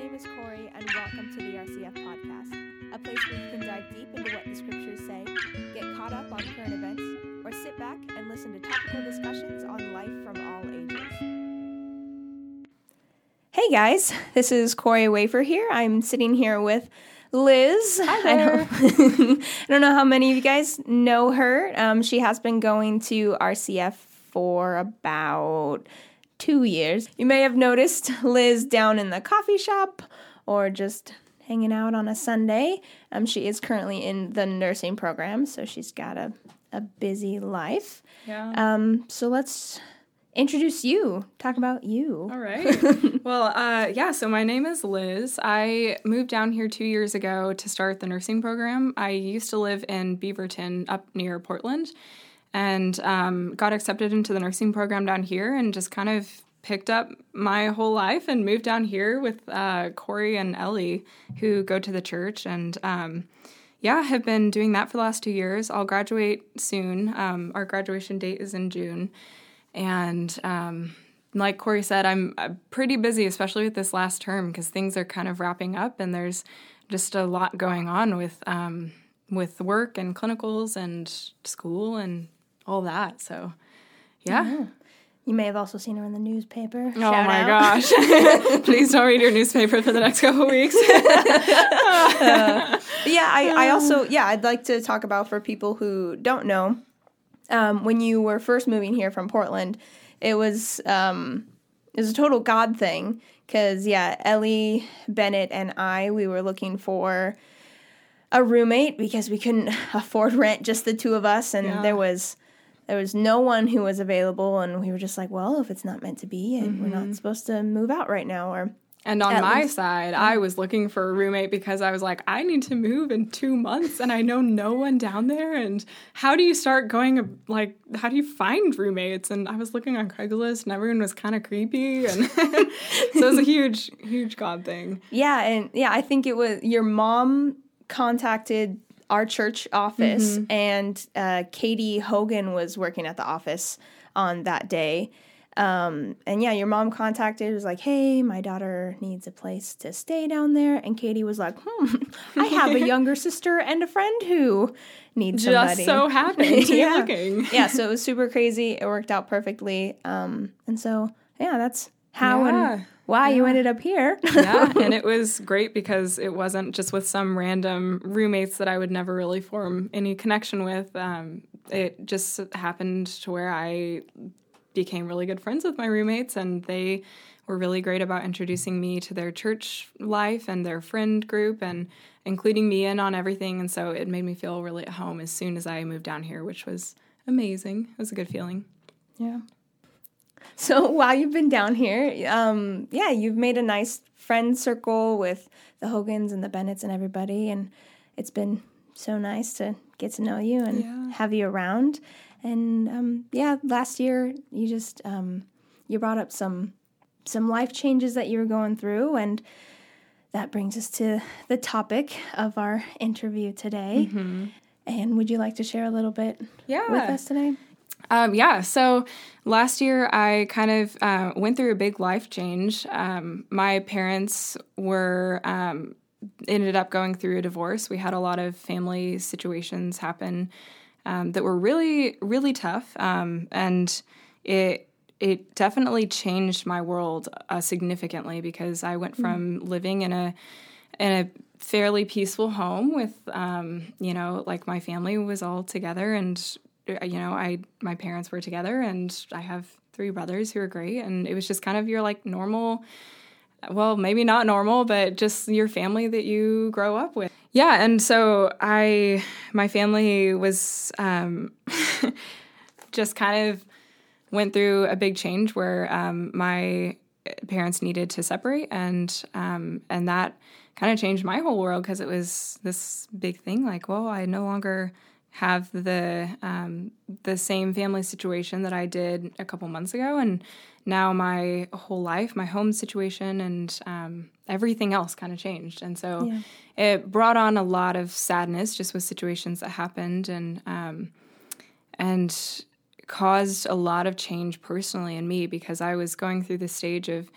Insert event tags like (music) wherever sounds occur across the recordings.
name is Corey, and welcome to the RCF Podcast, a place where you can dive deep into what the scriptures say, get caught up on current events, or sit back and listen to topical discussions on life from all ages. Hey guys, this is Corey Wafer here. I'm sitting here with Liz. Hi there. I (laughs) don't, I don't know how many of you guys know her. Um, she has been going to RCF for about two years. You may have noticed Liz down in the coffee shop or just hanging out on a Sunday. Um, she is currently in the nursing program, so she's got a, a busy life. Yeah. Um, so let's introduce you, talk about you. All right. (laughs) well, uh, yeah, so my name is Liz. I moved down here two years ago to start the nursing program. I used to live in Beaverton up near Portland and um, got accepted into the nursing program down here and just kind of picked up my whole life and moved down here with uh, Corey and Ellie, who go to the church. And um, yeah, have been doing that for the last two years. I'll graduate soon. Um, our graduation date is in June. And um, like Corey said, I'm uh, pretty busy, especially with this last term, because things are kind of wrapping up and there's just a lot going on with um, with work and clinicals and school and all that. So, yeah. You may have also seen her in the newspaper. Oh Shout my out. gosh. (laughs) (laughs) Please don't read your newspaper for the next couple weeks. But (laughs) yeah, I, I also yeah, I'd like to talk about for people who don't know, um, when you were first moving here from Portland, it was um, it was a total God thing because yeah, Ellie Bennett and I we were looking for a roommate because we couldn't afford rent just the two of us, and Yeah. there was there was no one who was available, and we were just like, well, if it's not meant to be, and we're not mm-hmm. supposed to move out right now, or And on At my least- side, I was looking for a roommate because I was like, I need to move in two months and I know no one down there. And how do you start going, like, how do you find roommates? And I was looking on Craigslist and everyone was kind of creepy. And (laughs) so it was a huge, huge God thing. Yeah, and yeah, I think it was your mom contacted our church office, and uh, Katie Hogan was working at the office on that day. Um, and yeah, your mom contacted, was like, "Hey, my daughter needs a place to stay down there." And Katie was like, "Hmm, I have a (laughs) younger sister and a friend who needs somebody." Just so (laughs) happened to be Yeah. looking. yeah, so it (laughs) was super crazy. It worked out perfectly. Um, and so yeah, that's how Yeah. and why you ended up here. yeah, (laughs) and it was great because it wasn't just with some random roommates that I would never really form any connection with. Um, it just happened to where I became really good friends with my roommates, and they were really great about introducing me to their church life and their friend group and including me in on everything. And so it made me feel really at home as soon as I moved down here, which was amazing. It was a good feeling. Yeah. (laughs) So while you've been down here, um, yeah, you've made a nice friend circle with the Hogans and the Bennetts and everybody, and it's been so nice to get to know you and Yeah. have you around. And um, yeah, last year you just um, you brought up some some life changes that you were going through, and that brings us to the topic of our interview today. And would you like to share a little bit Yeah. with us today? Um, yeah, so last year I kind of uh, went through a big life change. Um, my parents were um, ended up going through a divorce. We had a lot of family situations happen um, that were really, really tough, um, and it it definitely changed my world uh, significantly because I went from living in a in a fairly peaceful home with um, you know like my family was all together and you know i my parents were together and i have three brothers who are great. And it was just kind of your like normal well maybe not normal but just your family that you grow up with. Yeah and so i my family was um, (laughs) just kind of went through a big change where um, my parents needed to separate and um, and that kind of changed my whole world because it was this big thing like well i no longer have the um, the same family situation that i did a couple months ago and now my whole life my home situation and um, everything else kind of changed. And so it brought on a lot of sadness just with situations that happened and um, and caused a lot of change personally in me because I was going through the stage of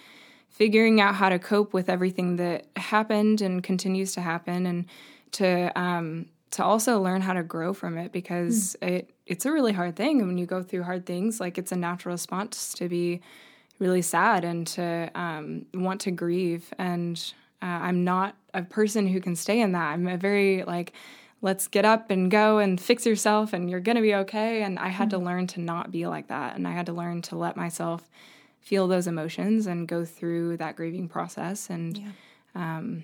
figuring out how to cope with everything that happened and continues to happen and to um, to also learn how to grow from it because mm. it it's a really hard thing And when you go through hard things like it's a natural response to be really sad and to um, want to grieve and uh, i'm not a person who can stay in that i'm a very like let's get up and go and fix yourself and you're going to be okay and i had mm. to learn to not be like that and i had to learn to let myself feel those emotions and go through that grieving process and yeah. um,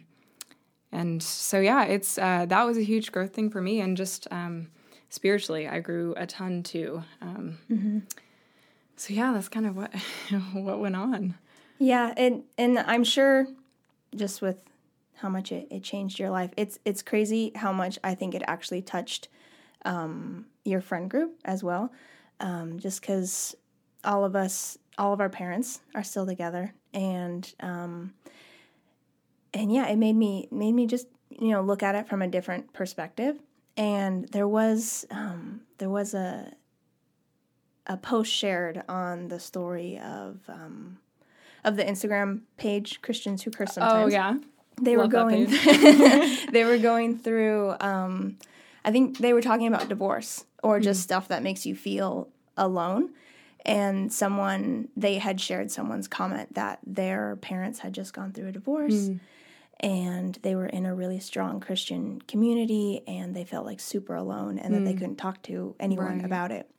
and so yeah it's uh, that was a huge growth thing for me and just um, spiritually i grew a ton too. Um, mm-hmm. so yeah that's kind of what (laughs) what went on. Yeah and and i'm sure just with how much it, it changed your life it's it's crazy how much i think it actually touched um, your friend group as well. Um, just because all of us all of our parents are still together, and um, and yeah, it made me made me just you know look at it from a different perspective. And there was um, there was a a post shared on the story of um, of the Instagram page Christians who curse oh, sometimes. Oh yeah, they Love were going (laughs) they were going through. Um, I think they were talking about divorce or just mm-hmm. stuff that makes you feel alone and someone they had shared someone's comment that their parents had just gone through a divorce mm. And they were in a really strong christian community and they felt like super alone and mm. that they mm. couldn't talk to anyone right. about it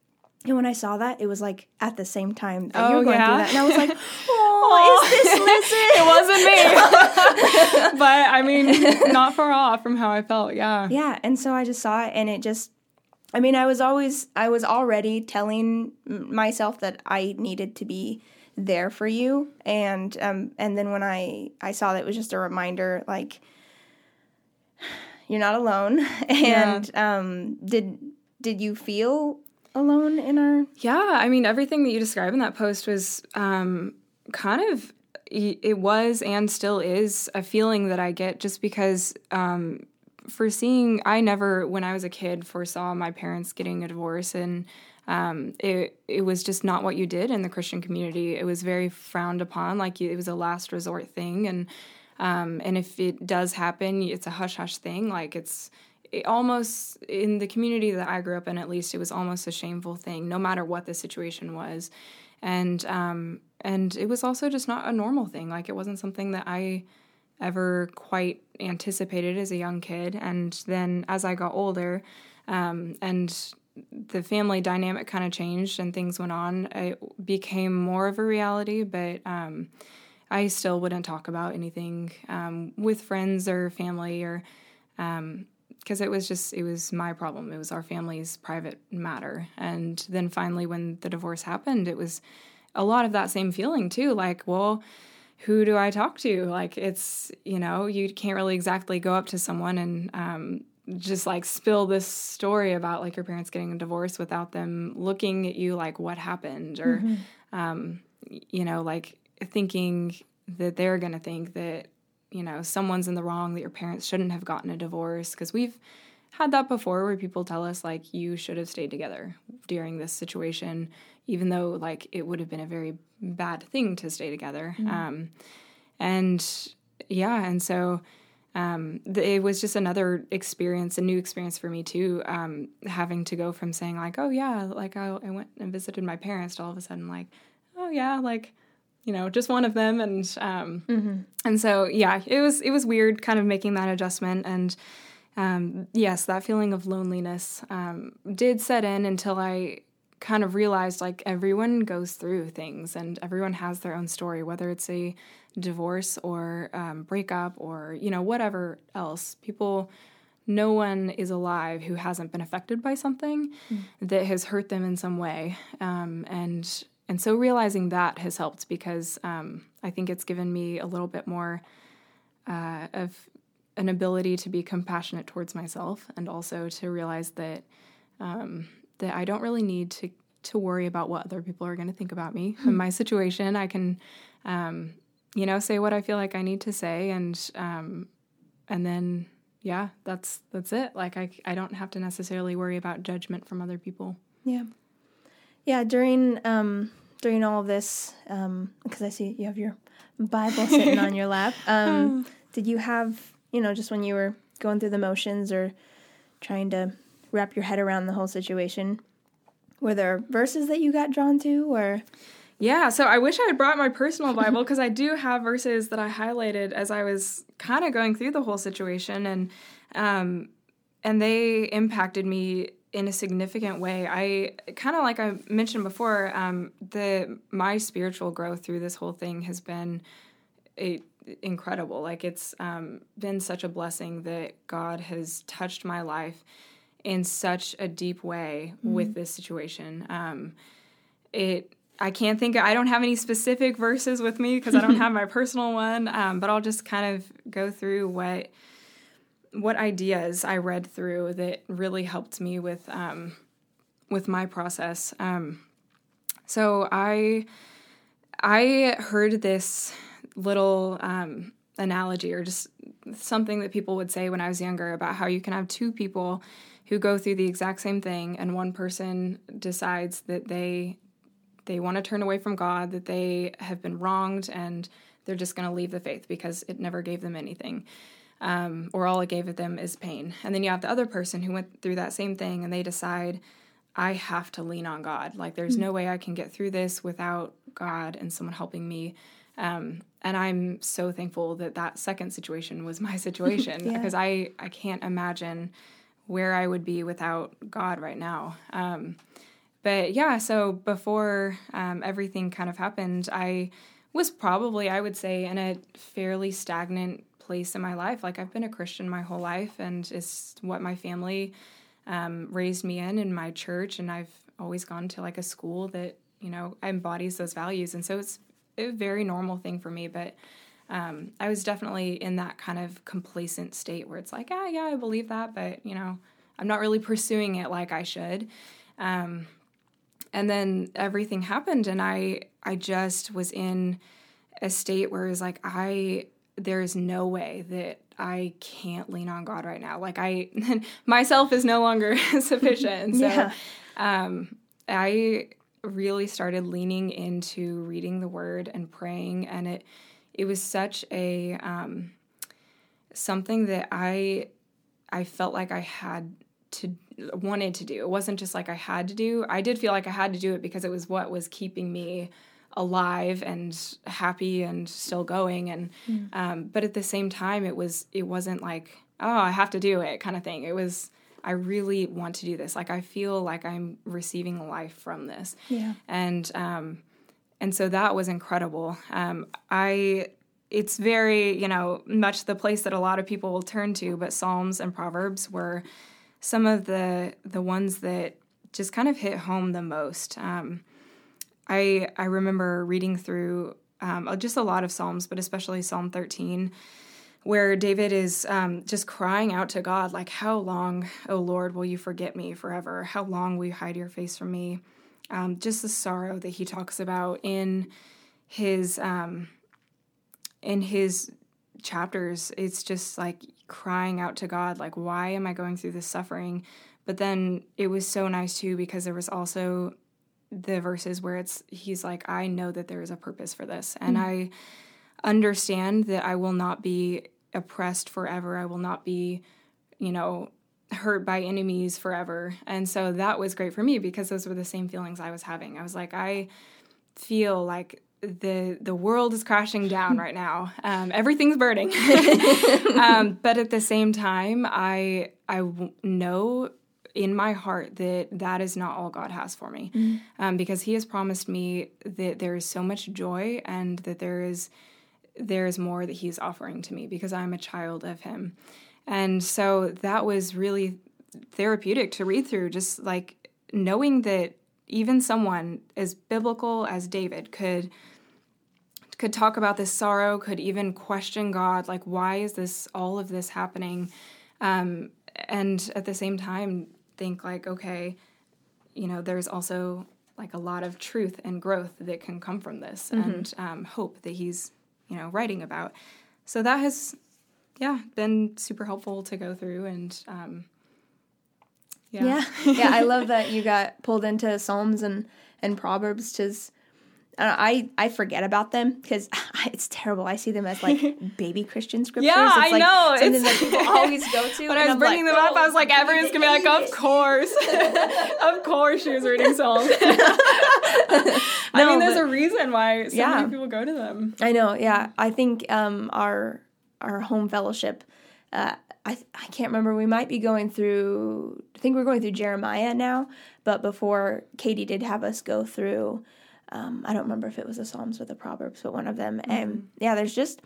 and when I saw that, it was like at the same time that oh, you were going yeah. through that, and I was like, (laughs) "Oh, is this Listen?" (laughs) it wasn't me, (laughs) but I mean, not far off from how I felt. Yeah, yeah. And so I just saw it, and it just I mean, I was always, I was already telling myself that I needed to be there for you, and um, and then when I I saw that it was just a reminder, like you're not alone. (laughs) And yeah. um, did did you feel alone in our? Yeah, I mean, everything that you described in that post was um, kind of it was and still is a feeling that I get just because um, foreseeing i never when i was a kid foresaw my parents getting a divorce and um, it it was just not what you did in the christian community. It was very frowned upon like it was a last resort thing. And um, and if it does happen it's a hush hush thing. Like it's it almost in the community that i grew up in at least it was almost a shameful thing no matter what the situation was. And um, and it was also just not a normal thing. Like it wasn't something that i ever quite anticipated as a young kid. And then as I got older, um, and the family dynamic kind of changed and things went on, it became more of a reality. But um, I still wouldn't talk about anything um, with friends or family or because um, it was just it was my problem. It was our family's private matter. And then finally, when the divorce happened, it was a lot of that same feeling too. Like, well who do I talk to? Like, it's, you know, you can't really exactly go up to someone and um, just like spill this story about like your parents getting a divorce without them looking at you like what happened or, mm-hmm. um, you know, like thinking that they're going to think that, you know, someone's in the wrong, that your parents shouldn't have gotten a divorce. Cause we've, had that before where people tell us like you should have stayed together during this situation even though like it would have been a very bad thing to stay together mm-hmm. um, and yeah and so um, it was just another experience a new experience for me too um, having to go from saying like oh yeah like I, I went and visited my parents to all of a sudden like oh yeah like you know just one of them and um, mm-hmm. and so yeah it was it was weird kind of making that adjustment and um, yes, that feeling of loneliness um, did set in until I kind of realized like everyone goes through things and everyone has their own story, whether it's a divorce or um, breakup or, you know, whatever else. People, no one is alive who hasn't been affected by something mm. that has hurt them in some way. Um, and and so realizing that has helped because um, I think it's given me a little bit more uh, of an ability to be compassionate towards myself and also to realize that um, that I don't really need to to worry about what other people are going to think about me. In my situation, I can, um, you know, say what I feel like I need to say, and um, and then yeah, that's that's it. Like I I don't have to necessarily worry about judgment from other people. Yeah, yeah. During um, during all of this, because um, I see you have your Bible sitting on your lap. (laughs) Um, did you have, you know, just when you were going through the motions or trying to wrap your head around the whole situation, were there verses that you got drawn to or? Yeah, so I wish I had brought my personal Bible because I do have verses that I highlighted as I was kind of going through the whole situation, and um, and they impacted me in a significant way. I kind of like I mentioned before, um, the my spiritual growth through this whole thing has been a, incredible. Like it's um, been such a blessing that God has touched my life in such a deep way mm-hmm. with this situation. Um, it I can't think. I don't have any specific verses with me because I don't (laughs) have my personal one. Um, but I'll just kind of go through what what ideas I read through that really helped me with um, with my process. Um, so I I heard this little um, analogy or just something that people would say when I was younger about how you can have two people who go through the exact same thing and one person decides that they they want to turn away from God, that they have been wronged, and they're just going to leave the faith because it never gave them anything. Um, or all it gave them is pain. And then you have the other person who went through that same thing and they decide, I have to lean on God. Like, there's mm-hmm. no way I can get through this without God and someone helping me. Um, and I'm so thankful that that second situation was my (laughs) situation yeah. because I, I can't imagine where I would be without God right now. Um, but yeah, so before um, everything kind of happened, I was probably, I would say, in a fairly stagnant place in my life. Like I've been a Christian my whole life, and it's what my family um, raised me in in my church, and I've always gone to like a school that you know embodies those values, and so it's a very normal thing for me. But um, I was definitely in that kind of complacent state where it's like, ah, yeah, I believe that, but you know, I'm not really pursuing it like I should. Um, and then everything happened and i i just was in a state where it was like i there's no way that i can't lean on god right now like i (laughs) myself is no longer (laughs) sufficient so yeah. um i really started leaning into reading the word and praying and it it was such a um something that i i felt like i had to wanted to do. It wasn't just like I had to do. I did feel like I had to do it because it was what was keeping me alive and happy and still going and mm. um, but at the same time it was it wasn't like oh i have to do it kind of thing it was i really want to do this like i feel like i'm receiving life from this yeah and um and so that was incredible um i it's very you know much the place that a lot of people will turn to but psalms and proverbs were some of the the ones that just kind of hit home the most. Um, I I remember reading through um, just a lot of psalms, but especially Psalm 13, where David is um, just crying out to God, like, "How long, O Lord, will you forget me forever? How long will you hide your face from me?" Um, just the sorrow that he talks about in his um, in his chapters. It's just like crying out to God, like, why am I going through this suffering? But then it was so nice too because there was also the verses where it's he's like, I know that there is a purpose for this. And mm-hmm. I understand that I will not be oppressed forever. I will not be, you know, hurt by enemies forever. And so that was great for me because those were the same feelings I was having. I was like, I feel like the the world is crashing down right now. Um, everything's burning, (laughs) um, but at the same time, I I know in my heart that that is not all God has for me, mm-hmm. um, because He has promised me that there is so much joy and that there is there is more that He is offering to me because I'm a child of Him, and so that was really therapeutic to read through, just like knowing that even someone as biblical as David could could talk about this sorrow, could even question God, like why is this all of this happening? Um, and at the same time think like, okay, you know, there's also like a lot of truth and growth that can come from this mm-hmm. and um, hope that he's, you know, writing about. So that has, yeah, been super helpful to go through and, um, yeah. yeah. (laughs) yeah. I love that you got pulled into Psalms and, and Proverbs because I I forget about them because (laughs) it's terrible. I see them as like (laughs) baby Christian scriptures. Yeah, it's I like know. Something It's- that people always go to. When I was I'm bringing like, them up, I "Oh, was like, everyone's gonna be like, of course, of course, she was reading Psalms. I mean, there's but- a reason why so Yeah. many people go to them. I know. Yeah, I think um, our our home fellowship. Uh, I I can't remember. We might be going through. I think we're going through Jeremiah now. But before Katie did have us go through. Um, I don't remember if it was the Psalms or the Proverbs, but one of them. And yeah, there's just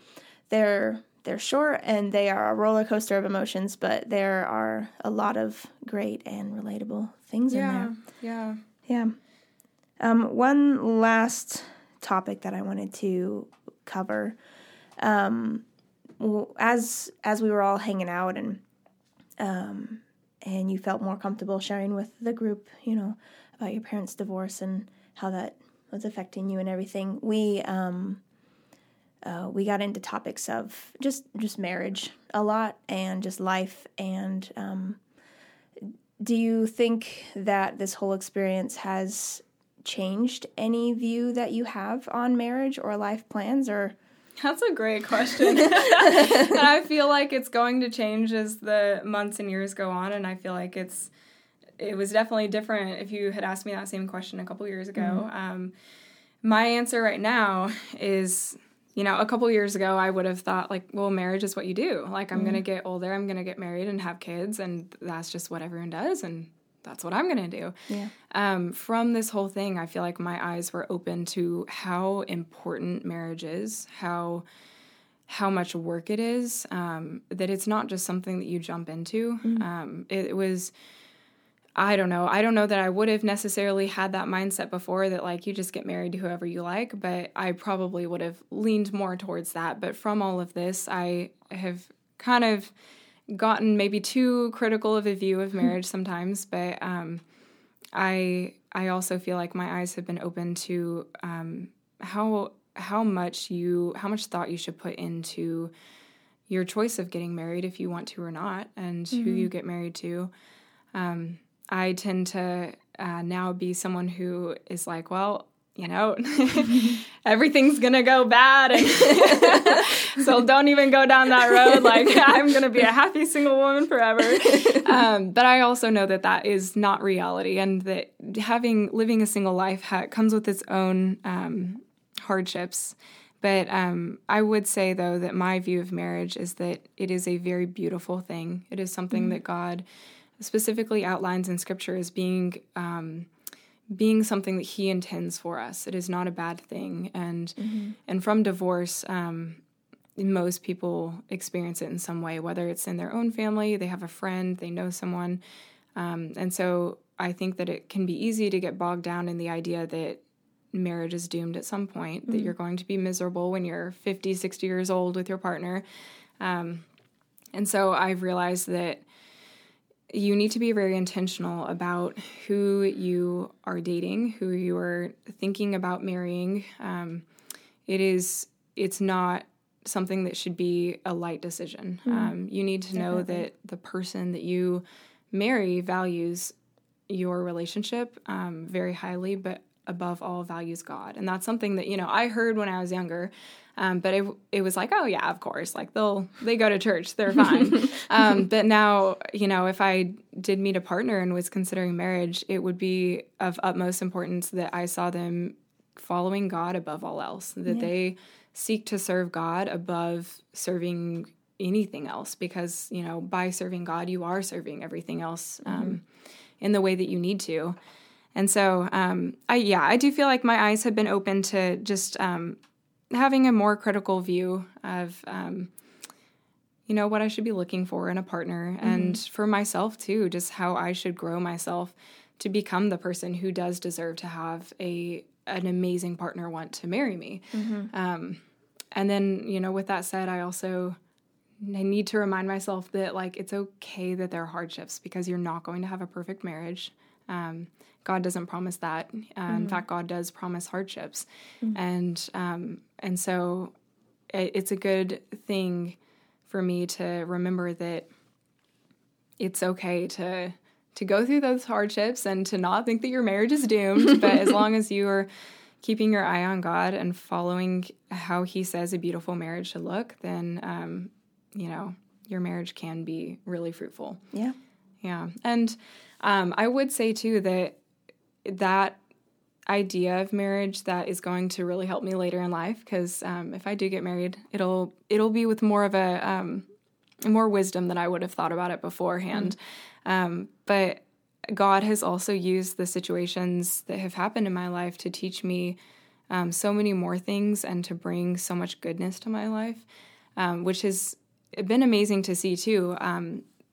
they're they're short and they are a roller coaster of emotions, but there are a lot of great and relatable things in there. yeah. Yeah. Um, one last topic that I wanted to cover, um, as as we were all hanging out and um, and you felt more comfortable sharing with the group, you know, about your parents' divorce and how that was affecting you and everything. We um, uh, we got into topics of just just marriage a lot and just life and um, do you think that this whole experience has changed any view that you have on marriage or life plans or That's a great question. and (laughs) I feel like it's going to change as the months and years go on. And I feel like it's, it was definitely different if you had asked me that same question a couple years ago. Um, my answer right now is, you know, a couple years ago, I would have thought, like, well, marriage is what you do. Like, I'm going to get older, I'm going to get married and have kids, and that's just what everyone does. And that's what I'm going to do. Yeah. Um, from this whole thing, I feel like my eyes were open to how important marriage is, how how much work it is. Um, that it's not just something that you jump into. Um, it, it was. I don't know. I don't know that I would have necessarily had that mindset before that like you just get married to whoever you like, but I probably would have leaned more towards that. But from all of this, I have kind of gotten maybe too critical of a view of (laughs) marriage sometimes, but um, I I also feel like my eyes have been open to um, how how much you how much thought you should put into your choice of getting married if you want to or not, and who you get married to. Um, I tend to uh, now be someone who is like, well, you know, (laughs) everything's gonna go bad, and (laughs) so don't even go down that road. Like (laughs) I'm gonna be a happy single woman forever. Um, but I also know that that is not reality, and that having living a single life ha- comes with its own um, hardships. But um, I would say though that my view of marriage is that it is a very beautiful thing. It is something that God specifically outlines in Scripture as being um, being something that He intends for us. It is not a bad thing, and and from divorce, um, most people experience it in some way, whether it's in their own family, they have a friend, they know someone, um, and so I think that it can be easy to get bogged down in the idea that marriage is doomed at some point that you're going to be miserable when you're 50 60 years old with your partner. Um, and so i've realized that you need to be very intentional about who you are dating, who you are thinking about marrying. Um, it is it's not something that should be a light decision. Um, you need to know that the person that you marry values your relationship um, very highly, but above all values God, and that's something that you know I heard when I was younger. Um, but it it was like, oh yeah, of course, like they'll they go to church, they're fine. (laughs) um, but now, you know, if I did meet a partner and was considering marriage, it would be of utmost importance that I saw them following God above all else, that they seek to serve God above serving anything else, because you know, by serving God, you are serving everything else um, in the way that you need to. And so, um, I yeah, I do feel like my eyes have been open to just um, having a more critical view of um, you know what I should be looking for in a partner, and for myself too, just how I should grow myself to become the person who does deserve to have a an amazing partner want to marry me. Um, and then you know, with that said, I also I need to remind myself that like it's okay that there are hardships because you're not going to have a perfect marriage. Um, God doesn't promise that. Uh, In fact, God does promise hardships, and um, and so it, it's a good thing for me to remember that it's okay to to go through those hardships and to not think that your marriage is doomed. (laughs) but as long as you are keeping your eye on God and following how He says a beautiful marriage should look, then um, you know your marriage can be really fruitful. Yeah. Yeah, and um, I would say too that that idea of marriage that is going to really help me later in life because um, if I do get married, it'll it'll be with more of a um, more wisdom than I would have thought about it beforehand. Mm. but God has also used the situations that have happened in my life to teach me um, so many more things and to bring so much goodness to my life, um, which has been amazing to see too.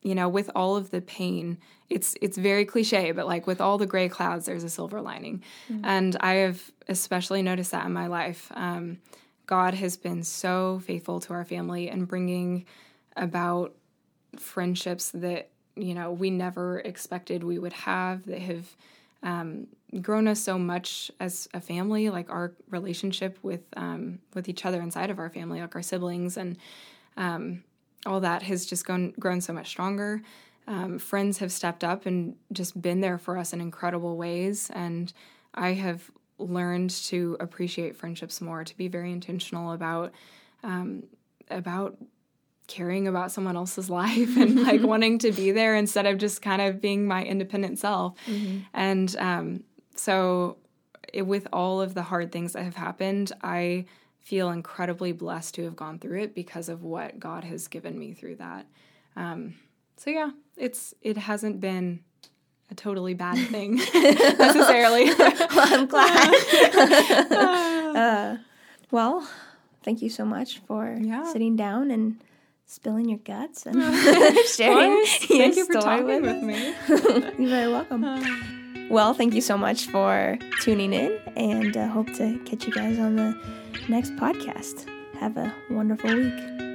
You know, with all of the pain, it's it's very cliche, but like with all the gray clouds, there's a silver lining, mm-hmm. and I have especially noticed that in my life. Um, God has been so faithful to our family and bringing about friendships that you know we never expected we would have that have um, grown us so much as a family like our relationship with um, with each other inside of our family like our siblings and um, all that has just gone, grown so much stronger um, friends have stepped up and just been there for us in incredible ways and i have learned to appreciate friendships more to be very intentional about um, about caring about someone else's (laughs) life and like (laughs) wanting to be there instead of just kind of being my independent self. Mm-hmm. And um, so, it, with all of the hard things that have happened, I feel incredibly blessed to have gone through it because of what God has given me through that. Um, so yeah, it's it hasn't been a totally bad (laughs) thing (laughs) necessarily. (laughs) well, I'm glad. uh, well, thank you so much for yeah. sitting down and spilling your guts and sharing your thank you for talking with, with me. You're very welcome. Well, thank you so much for tuning in, and uh, hope to catch you guys on the next podcast. Have a wonderful week.